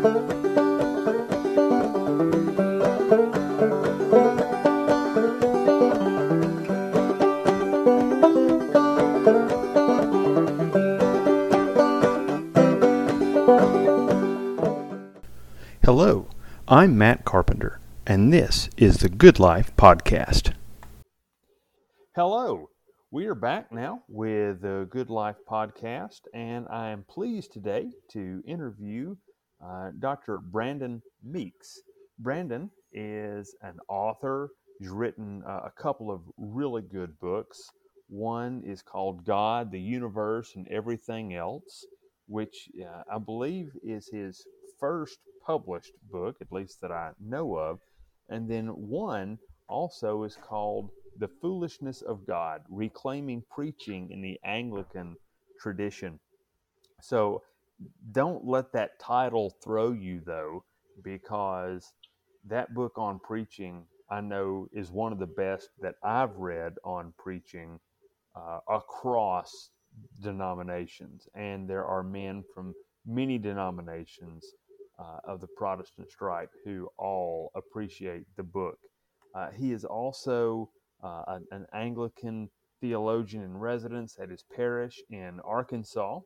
Hello, I'm Matt Carpenter, and this is the Good Life Podcast. Hello, we are back now with the Good Life Podcast, and I am pleased today to interview uh, Dr. Brandon Meeks. Brandon is an author. He's written uh, a couple of really good books. One is called God, the Universe, and Everything Else, which uh, I believe is his first published book, at least that I know of. And then one also is called The Foolishness of God Reclaiming Preaching in the Anglican Tradition. So don't let that title throw you, though, because that book on preaching I know is one of the best that I've read on preaching uh, across denominations. And there are men from many denominations uh, of the Protestant stripe who all appreciate the book. Uh, he is also uh, an, an, Anglican theologian in residence at his parish in Arkansas.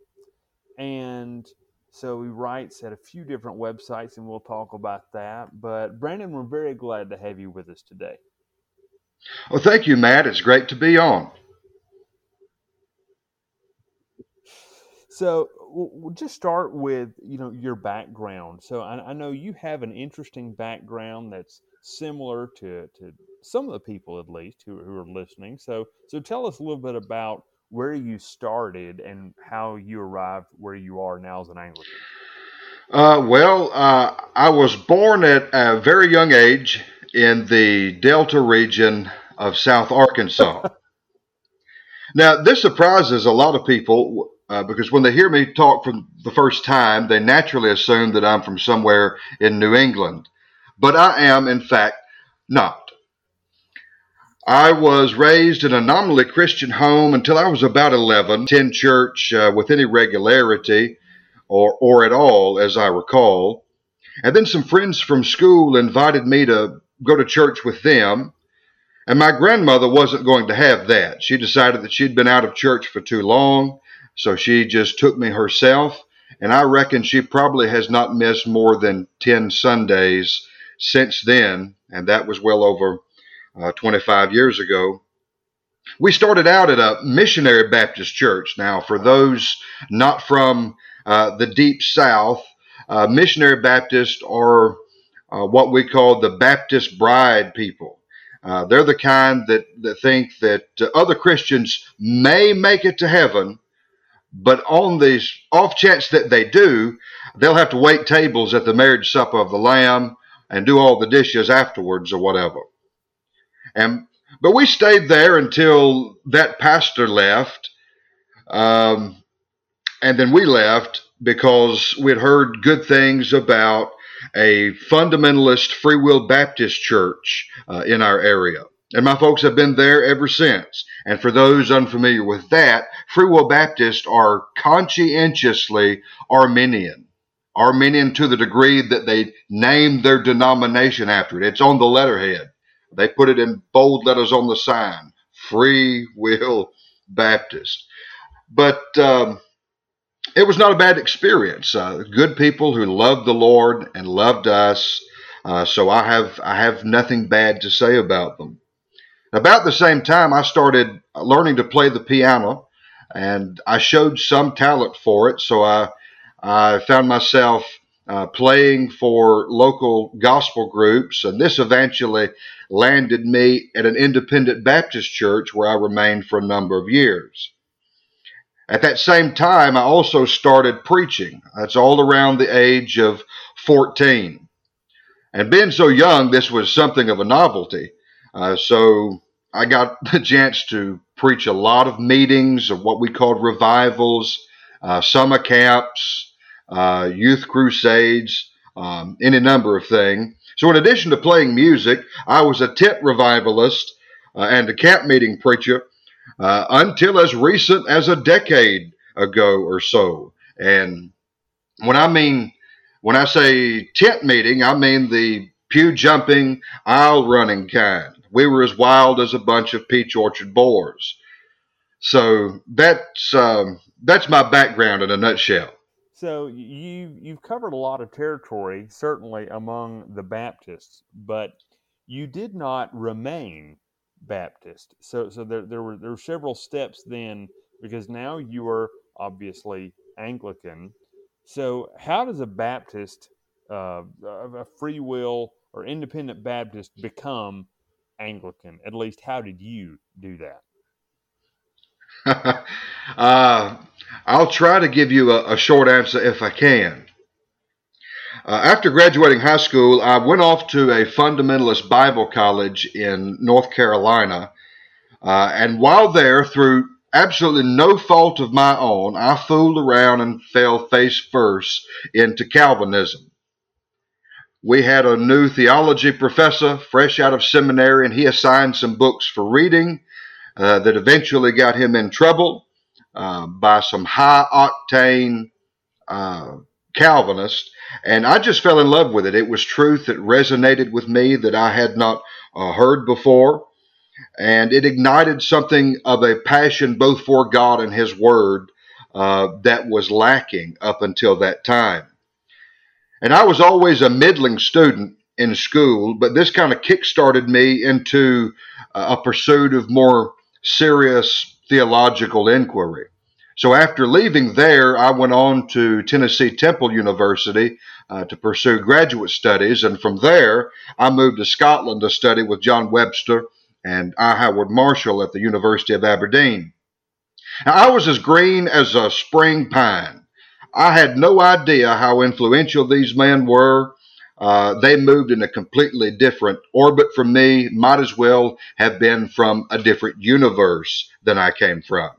And so he writes at a few different websites, and we'll talk about that. But Brandon, we're very glad to have you with us today. Well, thank you, Matt. It's great to be on. So we'll just start with you know your background. So I, I, know you have an interesting background that's similar to, to some of the people at least who, who are listening. So so tell us a little bit about where you started and how you arrived where you are now as an Anglican. Uh, well, uh, I was born at a very young age in the Delta region of South Arkansas. now, this surprises a lot of people uh, because when they hear me talk for the first time, they naturally assume that I'm from somewhere in New England. But I am, in fact, not. I was raised in a nominally Christian home until I was about 11, attend church uh, with any regularity or, or at all, as I recall. And then some friends from school invited me to go to church with them. And my grandmother wasn't going to have that. She decided that she'd been out of church for too long so she just took me herself, and I reckon she probably has not missed more than 10 Sundays since then, and that was well over uh, 25 years ago. We started out at a missionary Baptist church. Now, for those not from uh, the deep South, uh, missionary Baptists are uh, what we call the Baptist bride people. Uh, they're the kind that, that think that uh, other Christians may make it to heaven, but on the off chance that they do, they'll have to wait tables at the marriage supper of the Lamb and do all the dishes afterwards or whatever. And but we stayed there until that pastor left, um, and then we left because we'd heard good things about a fundamentalist Free Will Baptist church uh, in our area. And my folks have been there ever since. And for those unfamiliar with that, Free Will Baptists are conscientiously Arminian. Arminian to the degree that they name their denomination after it. It's on the letterhead. They put it in bold letters on the sign Free Will Baptist. But um, it was not a bad experience. Uh, good people who loved the Lord and loved us. Uh, so I have I have nothing bad to say about them. About the same time, I started learning to play the piano, and I showed some talent for it. So I, I found myself uh, playing for local gospel groups, and this eventually landed me at an independent Baptist church where I remained for a number of years. At that same time, I also started preaching. That's all around the age of 14. And being so young, this was something of a novelty. Uh, so I got the chance to preach a lot of meetings of what we called revivals, uh, summer camps, uh, youth crusades, um, any number of things. So, in addition to playing music, I was a tent revivalist uh, and a camp meeting preacher uh, until as recent as a decade ago or so. And when I mean When I say tent meeting, I mean the pew jumping, aisle running kind. We were as wild as a bunch of peach orchard boars. So that's um, that's my background in a nutshell. So you you've covered a lot of territory, certainly among the Baptists, but you did not remain Baptist. So so there, there were there were several steps then because now you are obviously Anglican. So how does a Baptist, uh, a free will or independent Baptist, become Anglican? At least, how did you do that? uh, I'll try to give you a, a short answer if I can. Uh, after graduating high school, I went off to a fundamentalist Bible college in North Carolina. Uh, and while there, through absolutely no fault of my own, I fooled around and fell face first into Calvinism. We had a new theology professor fresh out of seminary, and he assigned some books for reading uh, that eventually got him in trouble uh, by some high octane uh, Calvinists. And I just fell in love with it. It was truth that resonated with me that I had not uh, heard before. And it ignited something of a passion both for God and His Word uh, that was lacking up until that time. And I was always a middling student in school, but this kind of kick-started me into uh, a pursuit of more serious theological inquiry. So after leaving there, I went on to Tennessee Temple University uh, to pursue graduate studies. And from there, I moved to Scotland to study with John Webster and I. Howard Marshall at the University of Aberdeen. Now, I was as green as a spring pine. I had no idea how influential these men were. Uh, they moved in a completely different orbit from me, might as well have been from a different universe than I came from.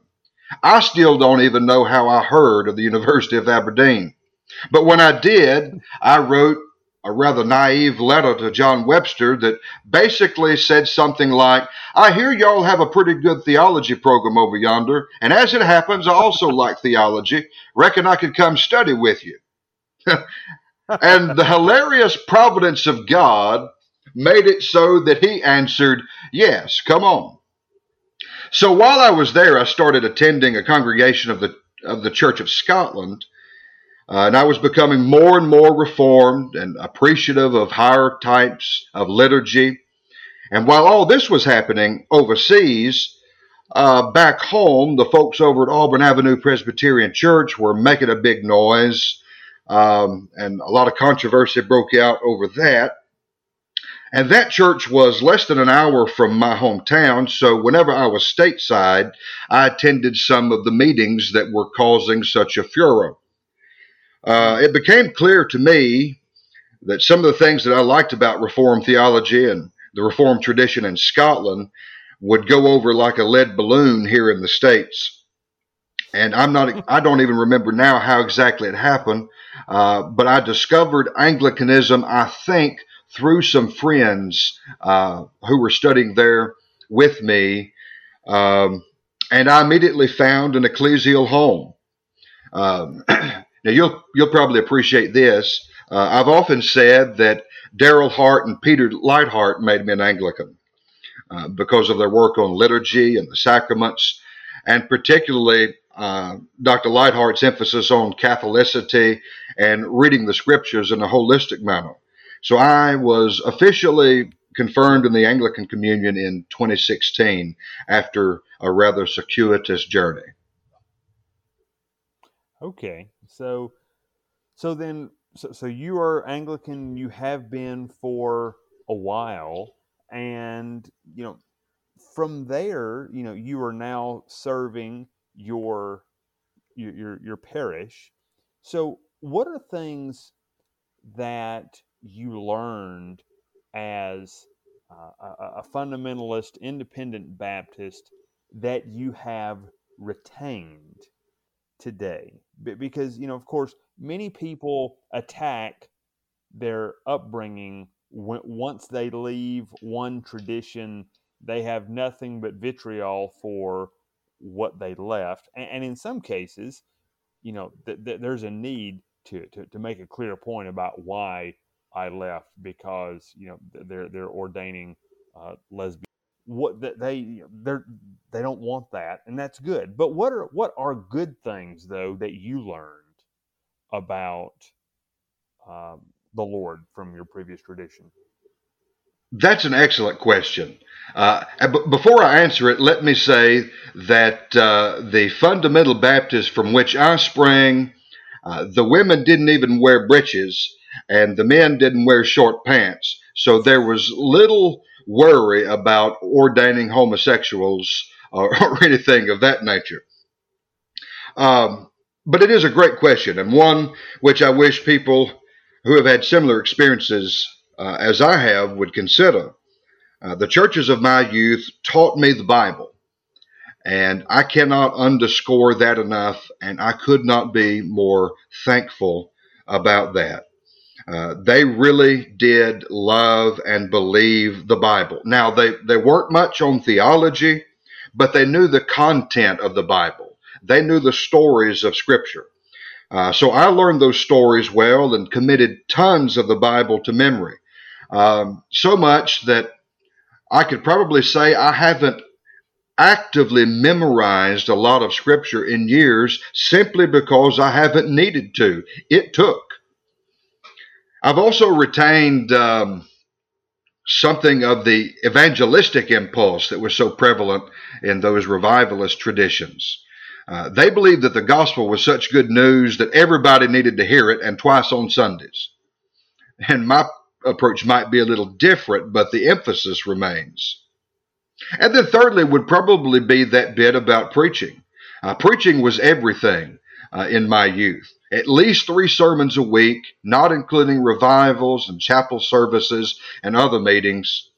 I still don't even know how I heard of the University of Aberdeen. But when I did, I wrote a rather naive letter to John Webster that basically said something like, I hear y'all have a pretty good theology program over yonder, and as it happens, I also like theology. Reckon I could come study with you. and the hilarious providence of God made it so that he answered, Yes, come on. So while I was there, I started attending a congregation of the of the Church of Scotland, uh, and I was becoming more and more reformed and appreciative of higher types of liturgy. And while all this was happening overseas, uh, back home, the folks over at Auburn Avenue Presbyterian Church were making a big noise, um, and a lot of controversy broke out over that. And that church was less than an hour from my hometown, so whenever I was stateside, I attended some of the meetings that were causing such a furor. Uh, it became clear to me that some of the things that I liked about Reformed theology and the Reformed tradition in Scotland would go over like a lead balloon here in the States. And I'm not, I don't even remember now how exactly it happened, uh, but I discovered Anglicanism, I think, through some friends uh, who were studying there with me, um, and I immediately found an ecclesial home. Um, now you'll you'll probably appreciate this. Uh, I've often said that Darryl Hart and Peter Leithart made me an Anglican uh, because of their work on liturgy and the sacraments, and particularly uh, Dr. Leithart's emphasis on Catholicity and reading the scriptures in a holistic manner. So I was officially confirmed in the Anglican Communion in 2016 after a rather circuitous journey. Okay, so so then so, so you are Anglican. You have been for a while, and you know from there, you know you are now serving your your your parish. So what are things that you learned as uh, a, a fundamentalist independent Baptist that you have retained today? Because, you know, of course, many people attack their upbringing once they leave one tradition, they have nothing but vitriol for what they left. And, and in some cases, you know, th- th- there's a need to, to, to make a clear point about why I left because you know they're they're ordaining uh, lesbian. What they they they don't want that, and that's good. But what are what are good things though that you learned about um, the Lord from your previous tradition? That's an excellent question. Uh, b- before I answer it, let me say that uh, the fundamental Baptist from which I sprang, uh, the women didn't even wear breeches, and the men didn't wear short pants. So there was little worry about ordaining homosexuals or, or anything of that nature. Um, but it is a great question, and one which I wish people who have had similar experiences uh, as I have would consider. Uh, the churches of my youth taught me the Bible, and I cannot underscore that enough, and I could not be more thankful about that. Uh, they really did love and believe the Bible. Now, they, they weren't much on theology, but they knew the content of the Bible. They knew the stories of Scripture. Uh, so I learned those stories well and committed tons of the Bible to memory. Um, so much that I could probably say I haven't actively memorized a lot of Scripture in years simply because I haven't needed to. It took. I've also retained um, something of the evangelistic impulse that was so prevalent in those revivalist traditions. Uh, they believed that the gospel was such good news that everybody needed to hear it and twice on Sundays. And my approach might be a little different, but the emphasis remains. And then, thirdly, would probably be that bit about preaching. Uh, preaching was everything uh, in my youth at least three sermons a week, not including revivals and chapel services and other meetings.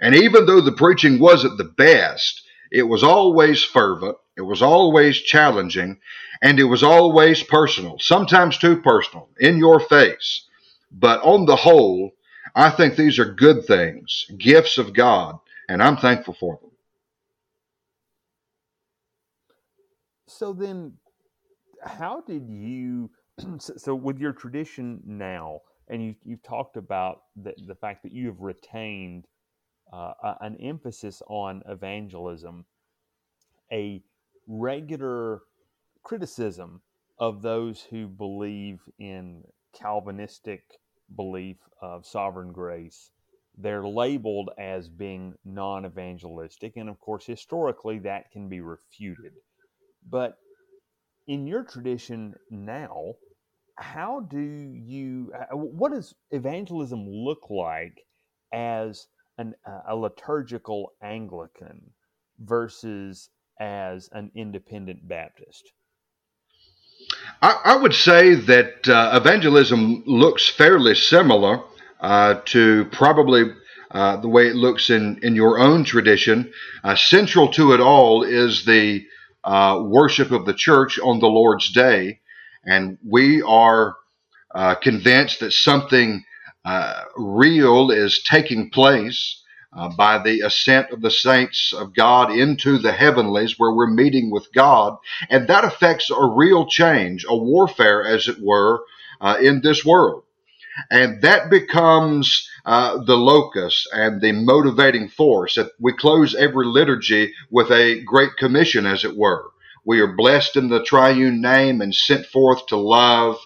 And even though the preaching wasn't the best, it was always fervent, it was always challenging, and it was always personal, sometimes too personal, in your face. But on the whole, I think these are good things, gifts of God, and I'm thankful for them. So then, how did you so, with your tradition now, and you, you've talked about the, the fact that you have retained uh, an emphasis on evangelism, a regular criticism of those who believe in Calvinistic belief of sovereign grace. They're labeled as being non evangelistic, and of course, historically, that can be refuted. But in your tradition now, how do you uh, what does evangelism look like as an, uh, a liturgical anglican versus as an independent baptist i, I would say that uh, evangelism looks fairly similar uh, to probably uh, the way it looks in, in your own tradition. Uh, central to it all is the worship of the church on the lord's day. And we are uh, convinced that something uh, real is taking place uh, by the ascent of the saints of God into the heavenlies where we're meeting with God. And that affects a real change, a warfare, as it were, uh, in this world. And that becomes uh, the locus and the motivating force. We close every liturgy with a great commission, as it were. We are blessed in the triune name and sent forth to love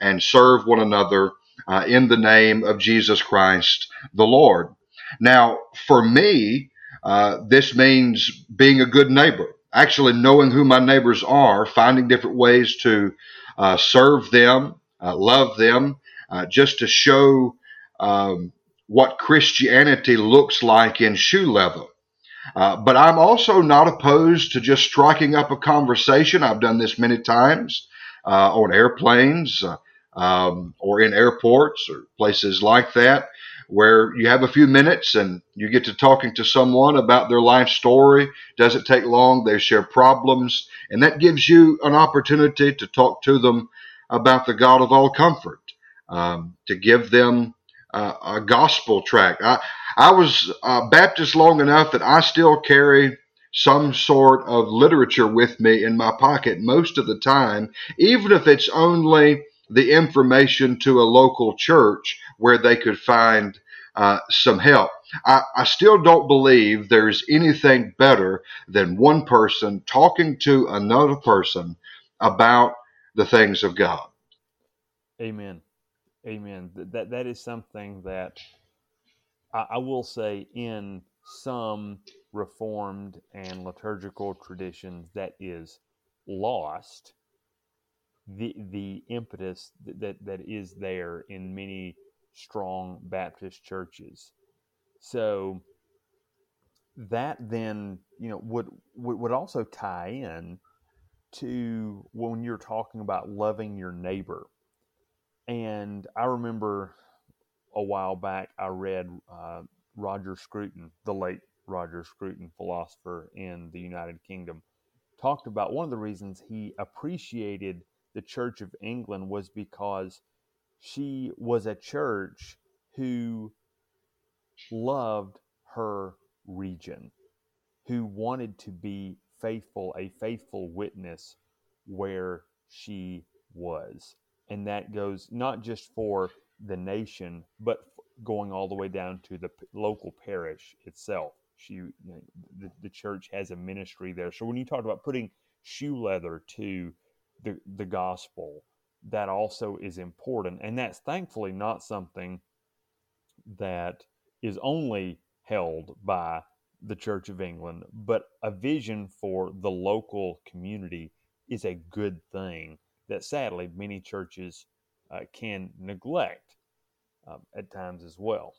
and serve one another uh, in the name of Jesus Christ the Lord. Now, for me, uh, this means being a good neighbor, actually knowing who my neighbors are, finding different ways to uh, serve them, uh, love them, uh, just to show um, what Christianity looks like in shoe leather. Uh, but I'm also not opposed to just striking up a conversation. I've done this many times uh, on airplanes um, or in airports or places like that, where you have a few minutes and you get to talking to someone about their life story. Doesn't take long. They share problems, and that gives you an opportunity to talk to them about the God of all comfort, um, to give them uh, a gospel tract. I, I was uh, Baptist long enough that I still carry some sort of literature with me in my pocket most of the time, even if it's only the information to a local church where they could find uh, some help. I, I still don't believe there's anything better than one person talking to another person about the things of God. Amen. Amen. That that is something that I, I will say in some reformed and liturgical traditions that is lost the the impetus that that is there in many strong Baptist churches. So that then you know would would also tie in to when you're talking about loving your neighbor. And I remember a while back I read uh, Roger Scruton, the late Roger Scruton, philosopher in the United Kingdom, talked about one of the reasons he appreciated the Church of England was because she was a church who loved her region, who wanted to be faithful, a faithful witness where she was. And that goes not just for the nation, but going all the way down to the local parish itself. She, the, the church has a ministry there. So when you talk about putting shoe leather to the, the gospel, that also is important. And that's thankfully not something that is only held by the Church of England, but a vision for the local community is a good thing that sadly many churches uh, can neglect uh, at times as well.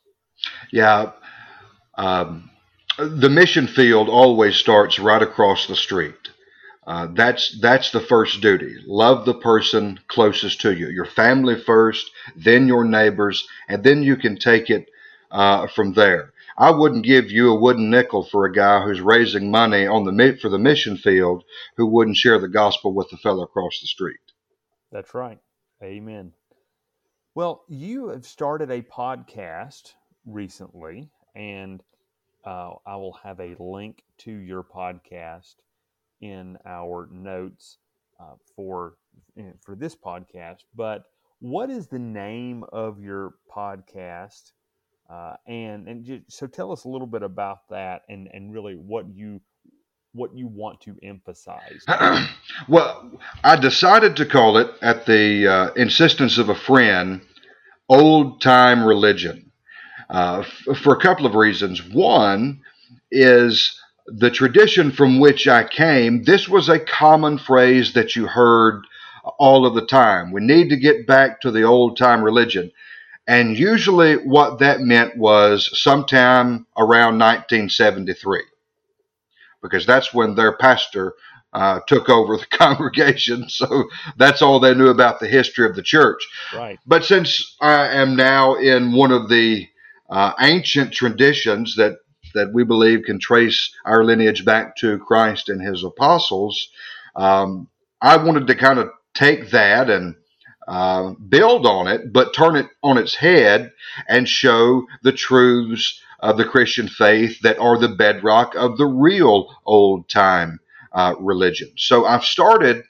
Yeah. Um, the mission field always starts right across the street. Uh, that's that's the first duty. Love the person closest to you, your family first, then your neighbors, and then you can take it uh, from there. I wouldn't give you a wooden nickel for a guy who's raising money on the for the mission field who wouldn't share the gospel with the fellow across the street. That's right. Amen. Well, you have started a podcast recently, and uh, I will have a link to your podcast in our notes uh, for for this podcast. But what is the name of your podcast? Uh, and and just, so tell us a little bit about that and and really what you what you want to emphasize. well, I decided to call it at the uh, insistence of a friend, old time religion, uh, f- for a couple of reasons. One is the tradition from which I came. This was a common phrase that you heard all of the time. We need to get back to the old time religion. And usually, what that meant was sometime around 1973, because that's when their pastor uh, took over the congregation. So that's all they knew about the history of the church. Right. But since I am now in one of the uh, ancient traditions that that we believe can trace our lineage back to Christ and his apostles, um, I wanted to kind of take that and uh, build on it, but turn it on its head and show the truths of the Christian faith that are the bedrock of the real old time uh, religion. So I've started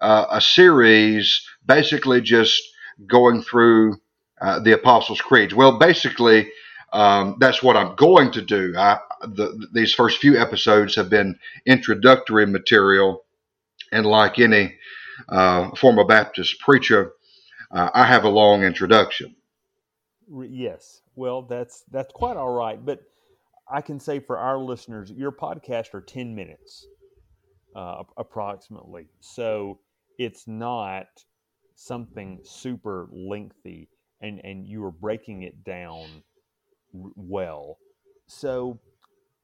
uh, a series basically just going through uh, the Apostles' Creeds. Well, basically, um, that's what I'm going to do. I, the, these first few episodes have been introductory material, and like any uh, former Baptist preacher, uh, I have a long introduction. Yes, well, that's that's quite all right. But I can say for our listeners, your podcast are ten minutes, uh, approximately. So it's not something super lengthy, and and you are breaking it down well. So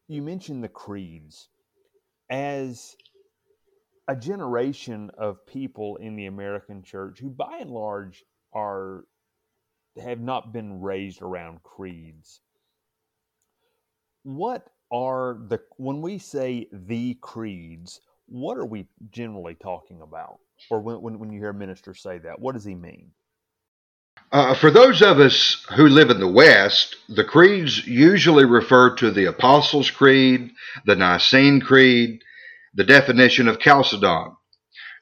you mentioned the creeds as a generation of people in the American church who by and large are have not been raised around creeds. What are the when we say the creeds, what are we generally talking about? Or when, when, when you hear a minister say that, what does he mean? Uh, for those of us who live in the West, the creeds usually refer to the Apostles' Creed, the Nicene Creed, the definition of Chalcedon.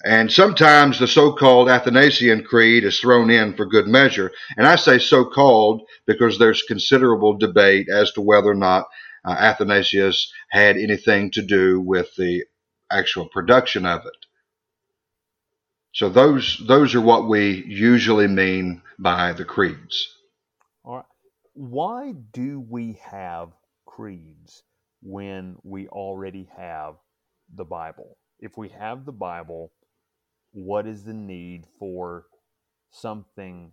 And sometimes the so called Athanasian Creed is thrown in for good measure. And I say so called because there's considerable debate as to whether or not uh, Athanasius had anything to do with the actual production of it. So those those are what we usually mean by the creeds. All right. Why do we have creeds when we already have the Bible? If we have the Bible, what is the need for something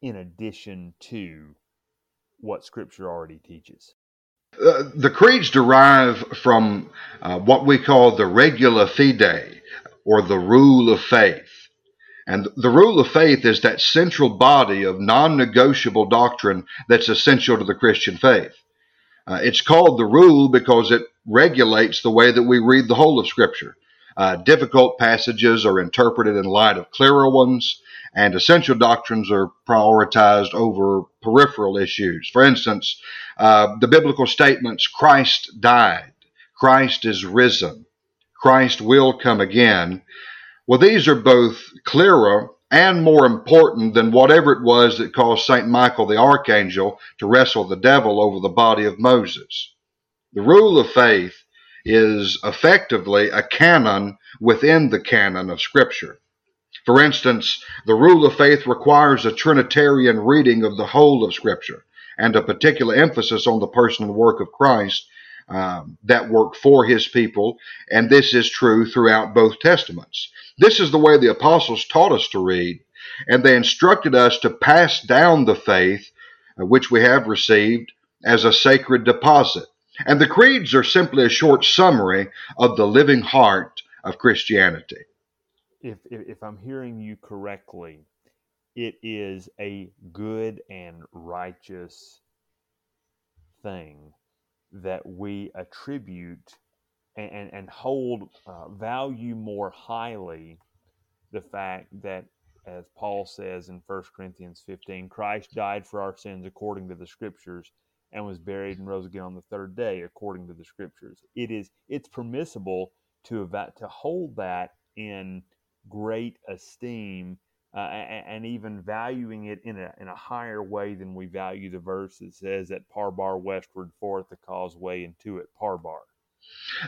in addition to what Scripture already teaches? Uh, the creeds derive from uh, what we call the regula fidei, or the rule of faith. And the rule of faith is that central body of non negotiable doctrine that's essential to the Christian faith. Uh, it's called the rule because it regulates the way that we read the whole of Scripture. Uh, difficult passages are interpreted in light of clearer ones, and essential doctrines are prioritized over peripheral issues. For instance, uh, the biblical statements Christ died, Christ is risen, Christ will come again. Well, these are both clearer and more important than whatever it was that caused St. Michael the archangel to wrestle the devil over the body of Moses. The rule of faith is effectively a canon within the canon of Scripture. For instance, the rule of faith requires a Trinitarian reading of the whole of Scripture and a particular emphasis on the person and work of Christ um, that work for his people, and this is true throughout both testaments. This is the way the apostles taught us to read, and they instructed us to pass down the faith uh, which we have received as a sacred deposit. And the creeds are simply a short summary of the living heart of Christianity. If, if, if I'm hearing you correctly, it is a good and righteous thing that we attribute and, and hold uh, value more highly the fact that as paul says in 1 corinthians 15 christ died for our sins according to the scriptures and was buried and rose again on the third day according to the scriptures. It is it's permissible to to hold that in great esteem uh, and, and, even valuing it in a, in a higher way than we value the verse that says at parbar westward forth the causeway into it parbar.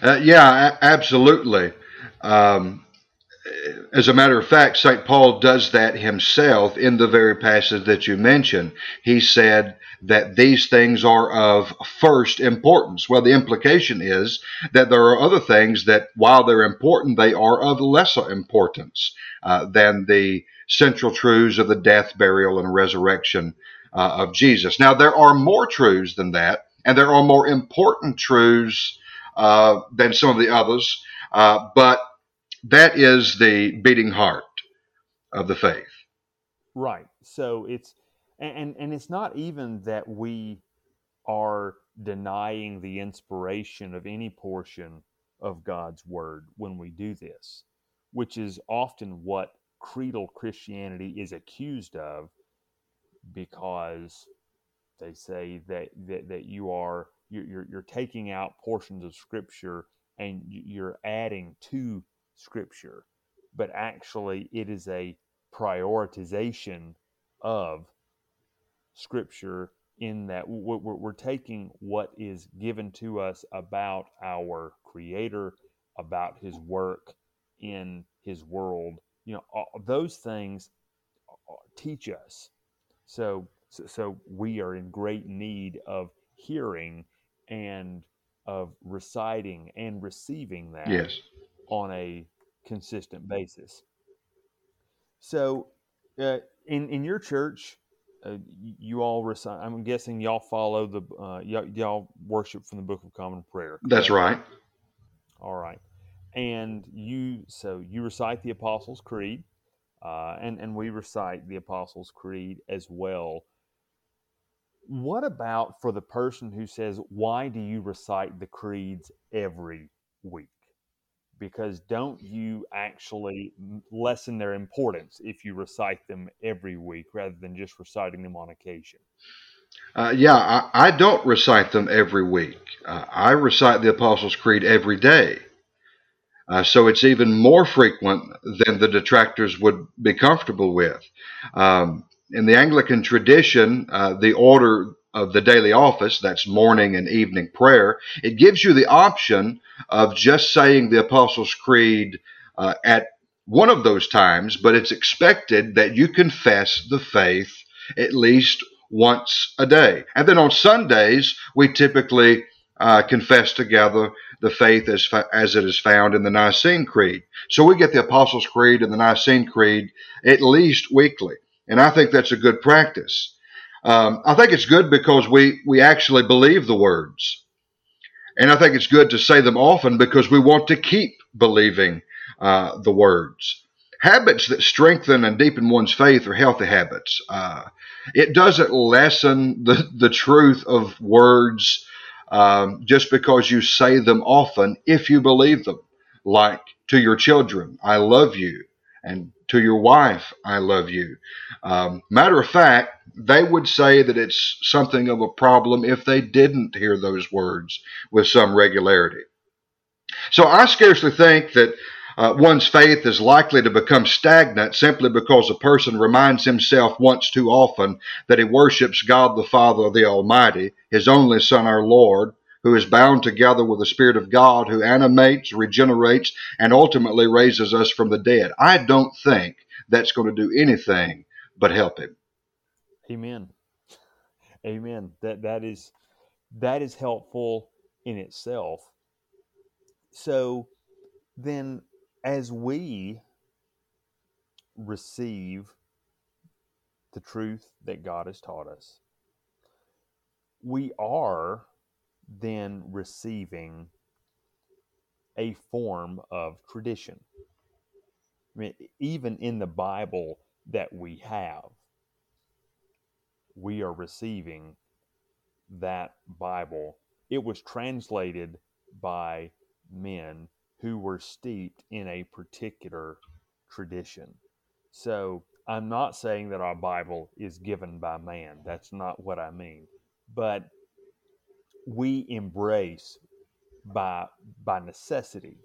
Uh, yeah absolutely. Um, as a matter of fact, St. Paul does that himself in the very passage that you mentioned. He said that these things are of first importance. Well, the implication is that there are other things that, while they're important, they are of lesser importance uh, than the central truths of the death, burial, and resurrection uh, of Jesus. Now, there are more truths than that, and there are more important truths uh, than some of the others, uh, but that is the beating heart of the faith. Right. So it's and and it's not even that we are denying the inspiration of any portion of God's word when we do this, which is often what creedal Christianity is accused of because they say that that, that you are you're, you're taking out portions of scripture and you're adding to scripture, but actually it is a prioritization of scripture in that we're, taking what is given to us about our creator about his work in his world. You know those things uh, teach us. So, so so we are in great need of hearing and of reciting and receiving that. Yes on a consistent basis. So, uh, in in your church, uh, you all recite. I'm guessing y'all follow the uh, y'all, y'all, worship from the Book of Common Prayer. That's right. All right, and you so you recite the Apostles' Creed, uh, and and we recite the Apostles' Creed as well. What about for the person who says, "Why do you recite the creeds every week?" Because don't you actually lessen their importance if you recite them every week rather than just reciting them on occasion? Uh, yeah, I, I, don't recite them every week. Uh, I recite the Apostles' Creed every day. Uh, so it's even more frequent than the detractors would be comfortable with. Um, in the Anglican tradition, uh, the order of the daily office, that's morning and evening prayer, it gives you the option of just saying the Apostles' Creed uh, at one of those times, but it's expected that you confess the faith at least once a day. And then on Sundays, we typically uh, confess together the faith as, as it is found in the Nicene Creed. So we get the Apostles' Creed and the Nicene Creed at least weekly. And I think that's a good practice. Um, I think it's good because we, we actually believe the words. And I think it's good to say them often because we want to keep believing uh, the words. Habits that strengthen and deepen one's faith are healthy habits. Uh, it doesn't lessen the, the truth of words um, just because you say them often if you believe them. Like to your children, I love you, and to your wife, I love you. Um, matter of fact, they would say that it's something of a problem if they didn't hear those words with some regularity. So I scarcely think that uh, one's faith is likely to become stagnant simply because a person reminds himself once too often that he worships God the Father the Almighty, his only Son, our Lord, who is bound together with the Spirit of God, who animates, regenerates, and ultimately raises us from the dead. I don't think that's going to do anything but help him. Amen. Amen. That that is that is helpful in itself. So then as we receive the truth that God has taught us, we are then receiving a form of tradition. I mean, even in the Bible that we have, we are receiving that Bible. It was translated by men who were steeped in a particular tradition. So I'm not saying that our Bible is given by man. That's not what I mean. But we embrace by by necessity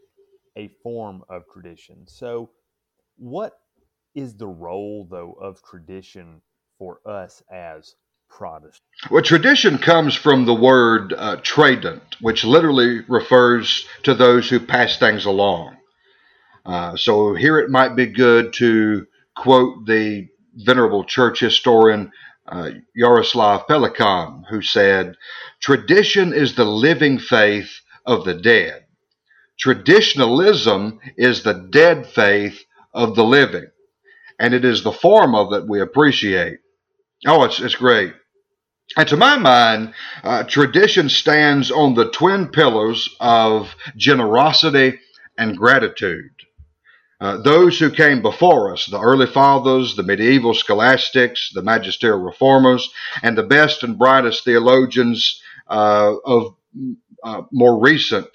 a form of tradition. So what is the role though of tradition for us as Protestant? Well, tradition comes from the word uh, tradent, which literally refers to those who pass things along. Uh, so here it might be good to quote the venerable church historian uh, Jaroslav Pelikan, who said, Tradition is the living faith of the dead. Traditionalism is the dead faith of the living. And it is the form of it we appreciate. Oh, it's, it's great. And to my mind, uh, tradition stands on the twin pillars of generosity and gratitude. Uh, those who came before us, the early fathers, the medieval scholastics, the magisterial reformers, and the best and brightest theologians uh, of uh, more recent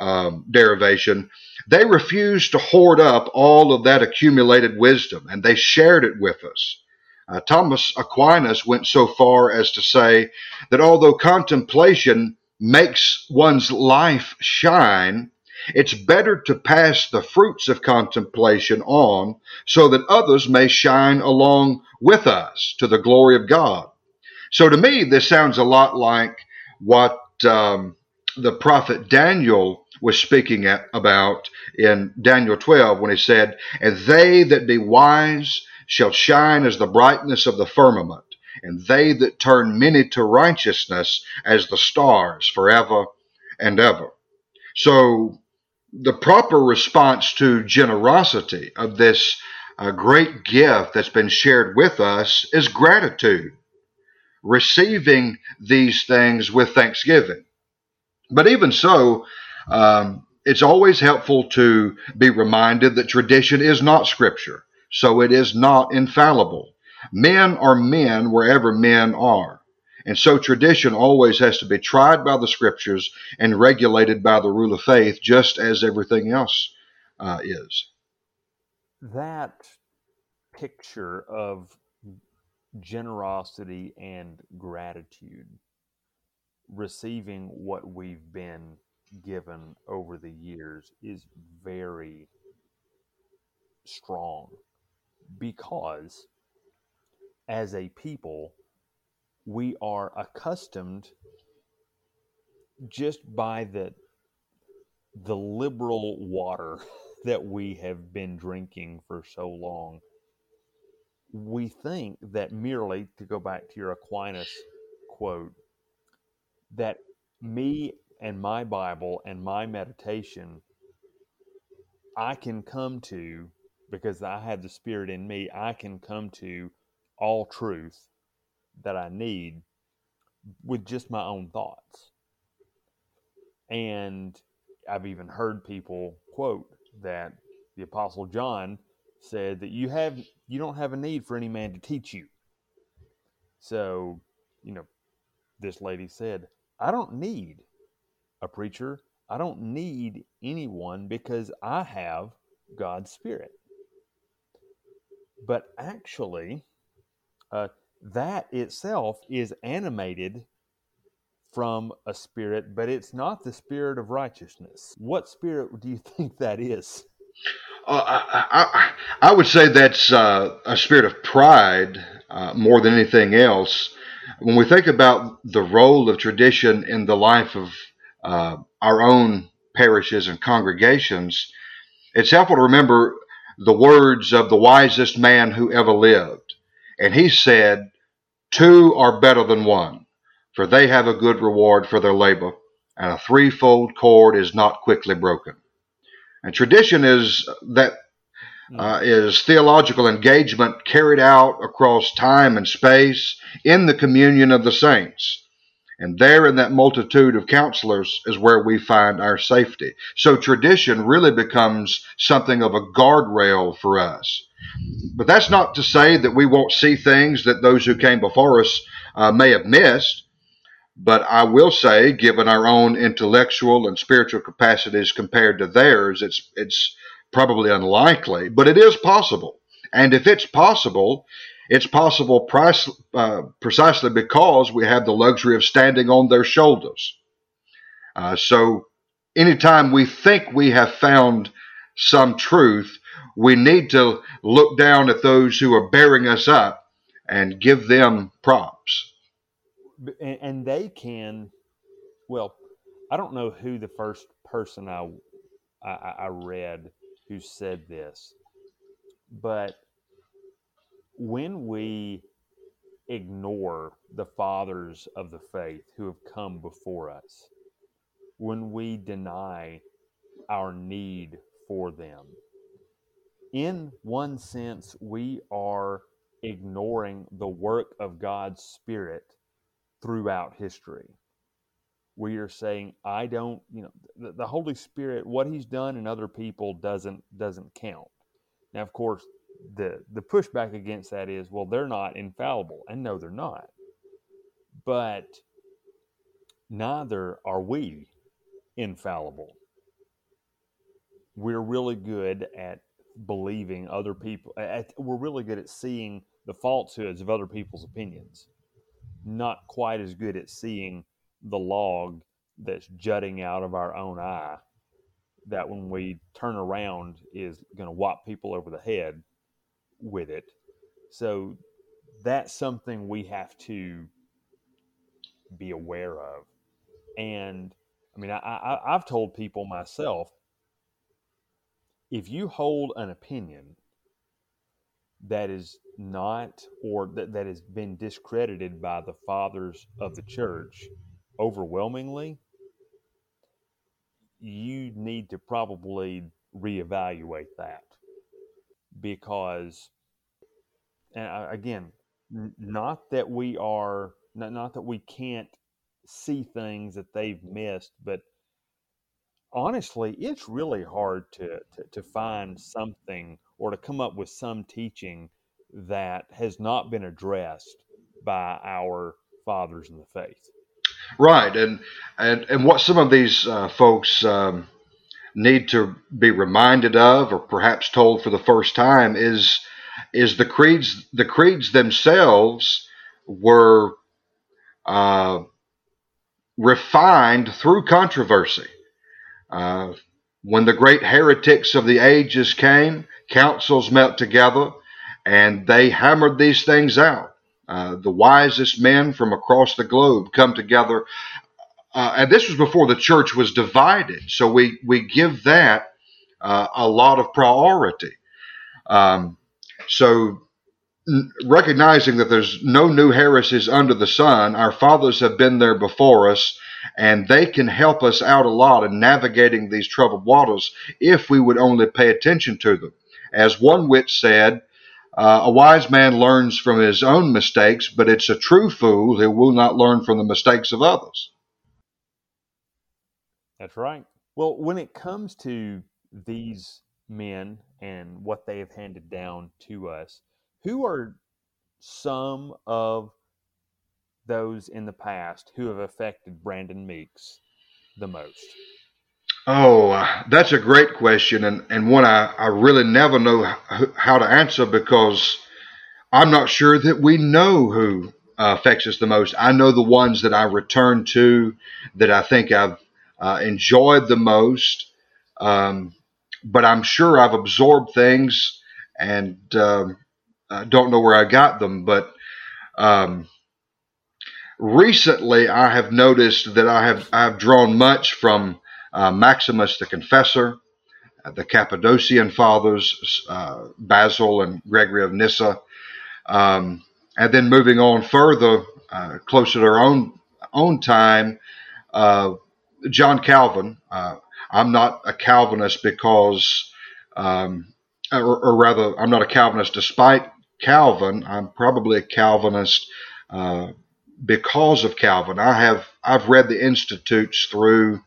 um, derivation, they refused to hoard up all of that accumulated wisdom and they shared it with us. Uh, Thomas Aquinas went so far as to say that although contemplation makes one's life shine, it's better to pass the fruits of contemplation on so that others may shine along with us to the glory of God. So to me, this sounds a lot like what um, the prophet Daniel was speaking at, about in Daniel 12 when he said, And they that be wise shall shine as the brightness of the firmament, and they that turn many to righteousness as the stars forever and ever. So, the proper response to generosity of this uh, great gift that's been shared with us is gratitude, receiving these things with thanksgiving. But even so, um, it's always helpful to be reminded that tradition is not scripture so it is not infallible. Men are men wherever men are. And so tradition always has to be tried by the scriptures and regulated by the rule of faith, just as everything else uh, is. That picture of generosity and gratitude, receiving what we've been given over the years is very strong because as a people, we are accustomed just by the the liberal water that we have been drinking for so long. We think that merely to go back to your aquinas quote that me and my bible and my meditation i can come to because i have the spirit in me i can come to all truth that I need with just my own thoughts. And I've even heard people quote that the apostle John said that you have you don't have a need for any man to teach you. So, you know, this lady said, I don't need a preacher. I don't need anyone because I have God's spirit. But actually, uh, that itself is animated from a spirit, but it's not the spirit of righteousness. What spirit do you think that is? Uh, I, I, I, would say that's uh, a spirit of pride uh, more than anything else. When we think about the role of tradition in the life of uh, our own parishes and congregations, it's helpful to remember the words of the wisest man who ever lived. And he said, Two are better than one, for they have a good reward for their labor, and a threefold cord is not quickly broken. And tradition is that hmm. uh, is theological engagement carried out across time and space in the communion of the saints. And there in that multitude of counselors is where we find our safety. So tradition really becomes something of a guardrail for us. But that's not to say that we won't see things that those who came before us uh, may have missed. But I will say, given our own intellectual and spiritual capacities compared to theirs, it's it's probably unlikely, but it is possible. And if it's possible, it's possible price, uh, precisely because we have the luxury of standing on their shoulders. Uh, so, anytime we think we have found some truth, we need to look down at those who are bearing us up and give them props. And they can, well, I don't know who the first person I, I, I read who said this, but when we ignore the fathers of the faith who have come before us, when we deny our need for them, in one sense, we are ignoring the work of God's Spirit throughout history. We are saying, I don't, you know, the, the Holy Spirit, what He's done in other people doesn't doesn't count. Now, of course, the the pushback against that is, well, they're not infallible, and no, they're not. But neither are we infallible. We're really good at believing other people. At, we're really good at seeing the falsehoods of other people's opinions, not quite as good at seeing the log that's jutting out of our own eye that when we turn around is going to whop people over the head with it. So that's something we have to be aware of. And I mean, I, I, I've told people myself if you hold an opinion that is not or that, that has been discredited by the fathers of the church overwhelmingly, you need to probably reevaluate that because, and again, not that we are not, not that we can't see things that they've missed, but honestly, it's really hard to, to, to find something or to come up with some teaching that has not been addressed by our fathers in the faith. Right, and and and what some of these uh, folks um, need to be reminded of, or perhaps told for the first time, is is the creeds. The creeds themselves were uh, refined through controversy. Uh, when the great heretics of the ages came, councils met together and they hammered these things out. Uh, the wisest men from across the globe come together. Uh, and this was before the church was divided. So we, we give that uh, a lot of priority. Um, so recognizing that there's no new heresies under the sun, our fathers have been there before us, and they can help us out a lot in navigating these troubled waters if we would only pay attention to them. As one wit said, uh, a wise man learns from his own mistakes, but it's a true fool who will not learn from the mistakes of others. That's right. Well, when it comes to these men and what they have handed down to us, who are some of those in the past who have affected Brandon Meeks the most? Oh, that's a great question, and, and one I, I really never know how to answer because I'm not sure that we know who uh, affects us the most. I know the ones that I return to that I think I've uh, enjoyed the most, um, but I'm sure I've absorbed things and um, I don't know where I got them. But um, recently, I have noticed that I have I've drawn much from uh, Maximus the Confessor, uh, the Cappadocian Fathers, uh, Basil and Gregory of Nyssa, um, and then moving on further, uh, closer to our own own time, uh, John Calvin. Uh, I'm not a Calvinist because, um, or, or, rather, I'm not a Calvinist despite Calvin. I'm probably a Calvinist because of Calvin. I have I've read the Institutes through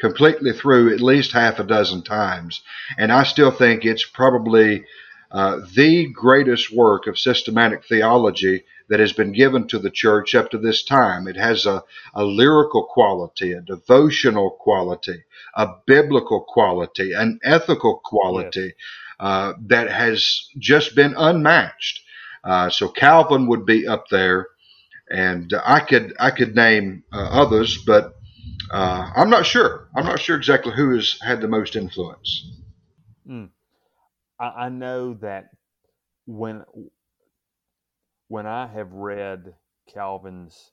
completely through at least half a dozen times. And I still think it's probably uh, the greatest work of systematic theology that has been given to the church up to this time. It has a, a lyrical quality, a devotional quality, a biblical quality, an ethical quality uh, that has just been unmatched. Uh, so Calvin would be up there, and I could I could name uh, others, but uh, I'm not sure. I'm not sure exactly who has had the most influence. Mm. I, I know that when when I have read Calvin's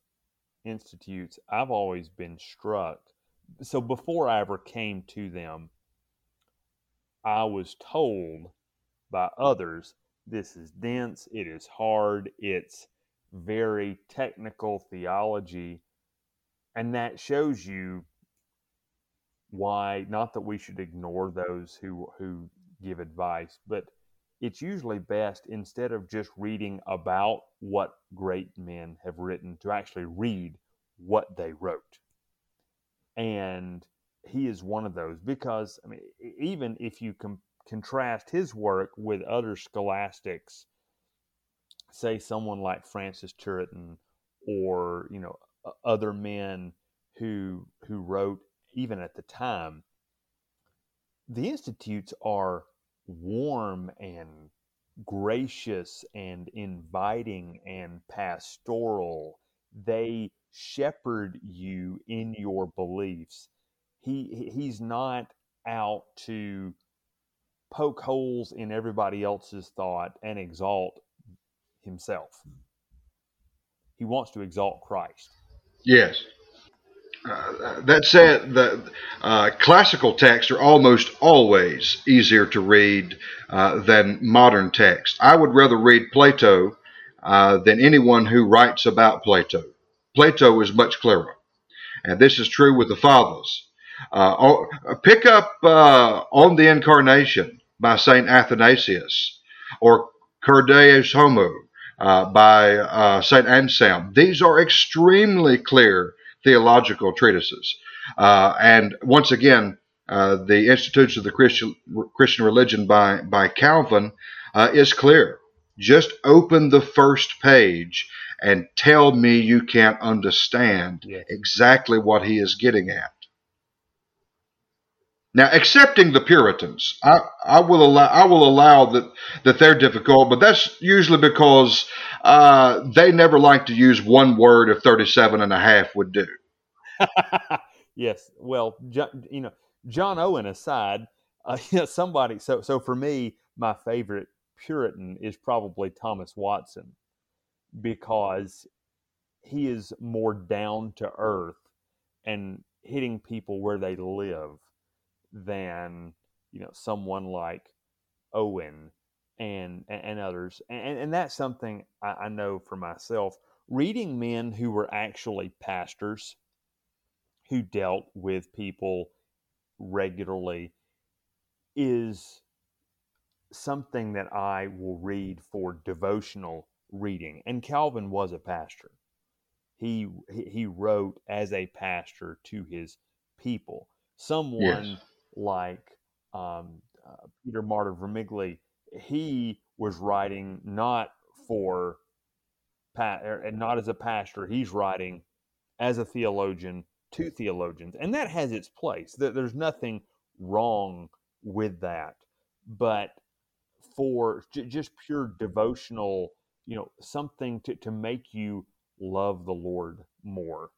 institutes, I've always been struck. So before I ever came to them, I was told by others this is dense, it is hard, it's very technical theology and that shows you why not that we should ignore those who who give advice but it's usually best instead of just reading about what great men have written to actually read what they wrote. And he is one of those because i mean even if you com- contrast his work with other scholastics say someone like francis turretin or you know other men who who wrote even at the time the institutes are warm and gracious and inviting and pastoral. They shepherd you in your beliefs. He he's not out to poke holes in everybody else's thought and exalt himself. He wants to exalt christ. Yes. That said, the uh, classical texts are almost always easier to read uh, than modern texts. I would rather read Plato uh, than anyone who writes about Plato. Plato is much clearer, and this is true with the fathers. Uh, oh, pick up uh, on the Incarnation by Saint Athanasius, or Cur Deus Homo by St. Anselm. These are extremely clear theological treatises. Uh, and once again, uh, the Institutes of the Christian, Christian Religion by, by Calvin uh, is clear. Just open the first page and tell me you can't understand yes. exactly what he is getting at. Now, accepting the Puritans, I, I will allow I will allow that that they're difficult, but that's usually because uh, they never like to use one word if 37 and a half would do. yes, well, you know, John Owen aside, uh, you know, somebody. So so for me, my favorite Puritan is probably Thomas Watson because he is more down to earth and hitting people where they live than you know someone like Owen and and, others and and that's something I, I know for myself reading men who were actually pastors who dealt with people regularly is something that I will read for devotional reading. And Calvin was a pastor. He he wrote as a pastor to his people. Someone yes. Like um, uh, Peter Martyr Vermigli, he was writing not for and er, not as a pastor. He's writing as a theologian to theologians, and that has its place. There's nothing wrong with that, but for just pure devotional, you know, something to, to make you love the Lord more.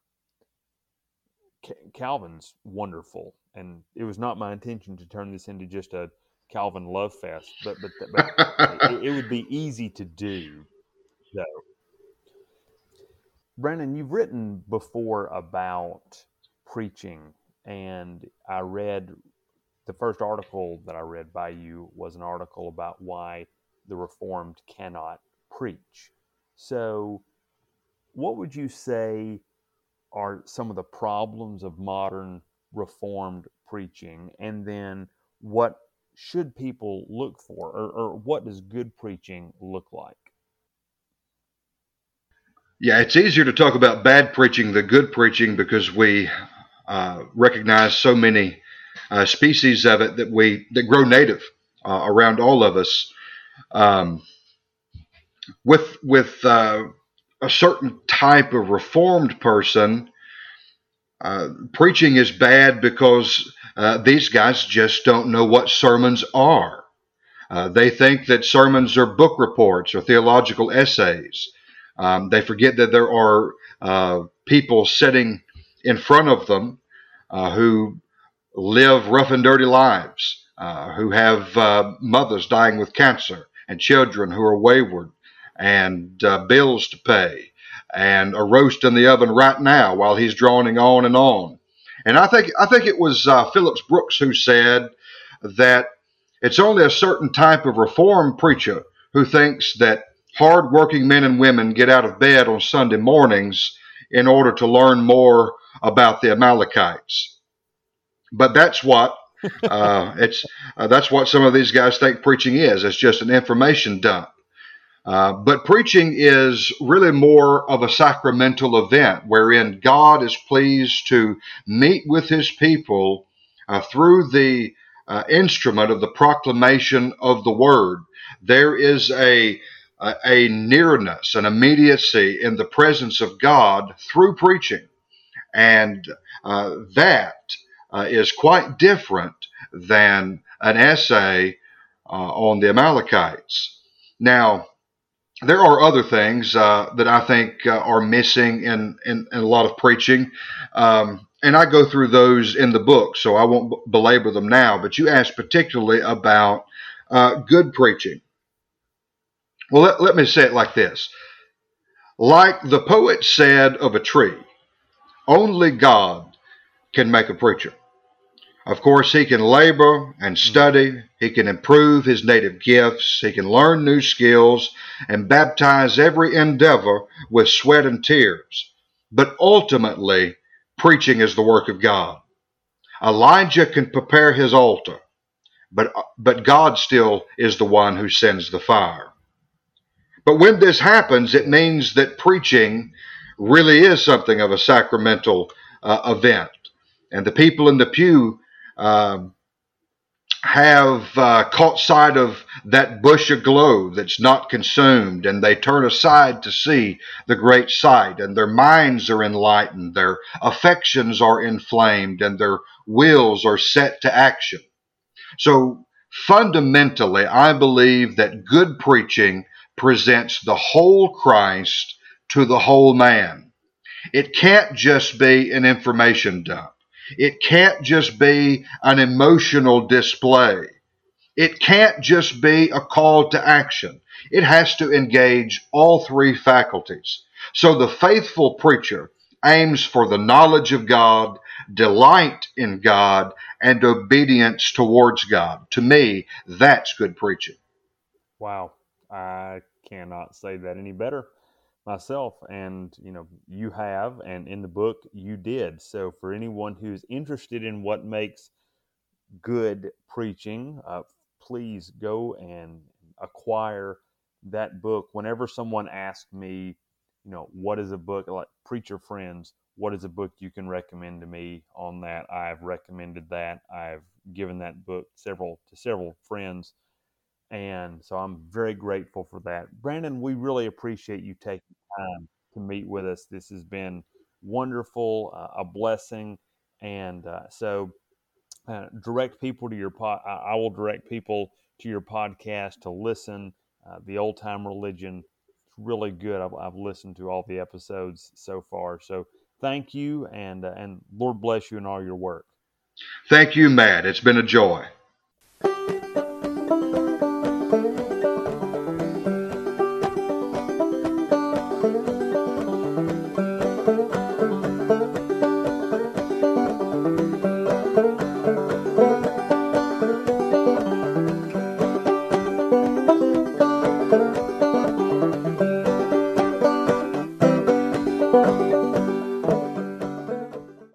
Calvin's wonderful, and it was not my intention to turn this into just a Calvin love fest, but but, but it, it, would be easy to do, though. Brandon, you've written before about preaching, and I read the first article that I read by you was an article about why the Reformed cannot preach. So, what would you say are some of the problems of modern Reformed preaching? And then, what should people look for, or, or what does good preaching look like? Yeah, it's easier to talk about bad preaching than good preaching because we uh, recognize so many uh, species of it that we that grow native uh, around all of us. Um, with with uh, a certain type of reformed person, uh, preaching is bad because uh, these guys just don't know what sermons are. Uh, they think that sermons are book reports or theological essays. Um, they forget that there are people sitting in front of them who live rough and dirty lives, uh, who have uh, mothers dying with cancer, and children who are wayward, and uh, bills to pay, and a roast in the oven right now while he's droning on and on. And I think I think it was uh, Phillips Brooks who said that it's only a certain type of reform preacher who thinks that hardworking men and women get out of bed on Sunday mornings in order to learn more about the Amalekites but that's what uh, it's uh, that's what some of these guys think preaching is. It's just an information dump. Uh, but preaching is really more of a sacramental event wherein God is pleased to meet with his people uh, through the uh, instrument of the proclamation of the word. There is a, a, a nearness, an immediacy in the presence of God through preaching. And uh, that uh, is quite different than an essay on the Amalekites. Now, there are other things uh, that I think uh, are missing in, in, in, a lot of preaching. Um, and I go through those in the book, so I won't belabor them now. But you asked particularly about uh, good preaching. Well, let, let me say it like this Like the poet said of a tree, only God can make a preacher. Of course, he can labor and hmm. study, he can improve his native gifts, he can learn new skills, and baptize every endeavor with sweat and tears. But ultimately, preaching is the work of God. Elijah can prepare his altar, but, but God still is the one who sends the fire. But when this happens, it means that preaching really is something of a sacramental uh, event. And the people in the pew um, have uh, caught sight of that bush aglow that's not consumed, and they turn aside to see the great sight, and their minds are enlightened, their affections are inflamed, and their wills are set to action. So, fundamentally, I believe that good preaching presents the whole Christ to the whole man. It can't just be an information dump. It can't just be an emotional display. It can't just be a call to action. It has to engage all three faculties. So the faithful preacher aims for the knowledge of God, delight in God, and obedience towards God. To me, that's good preaching. Wow. I cannot say that any better myself. And, you know, you have, and in the book, you did. So for anyone who's interested in what makes good preaching, uh, please go and acquire that book. Whenever someone asks me, you know, what is a book like Preacher Friends? What is a book you can recommend to me on that? I've recommended that. I've given that book several to several friends, and so I'm very grateful for that. Brandon, we really appreciate you taking time to meet with us. This has been wonderful, uh, a blessing, and uh, so uh, direct people to your pod. I will direct people to your podcast to listen. Uh, the old time religion It's really good. I've, I've, listened to all the episodes so far. So thank you, and uh, and Lord bless you in all your work. Thank you, Matt. It's been a joy.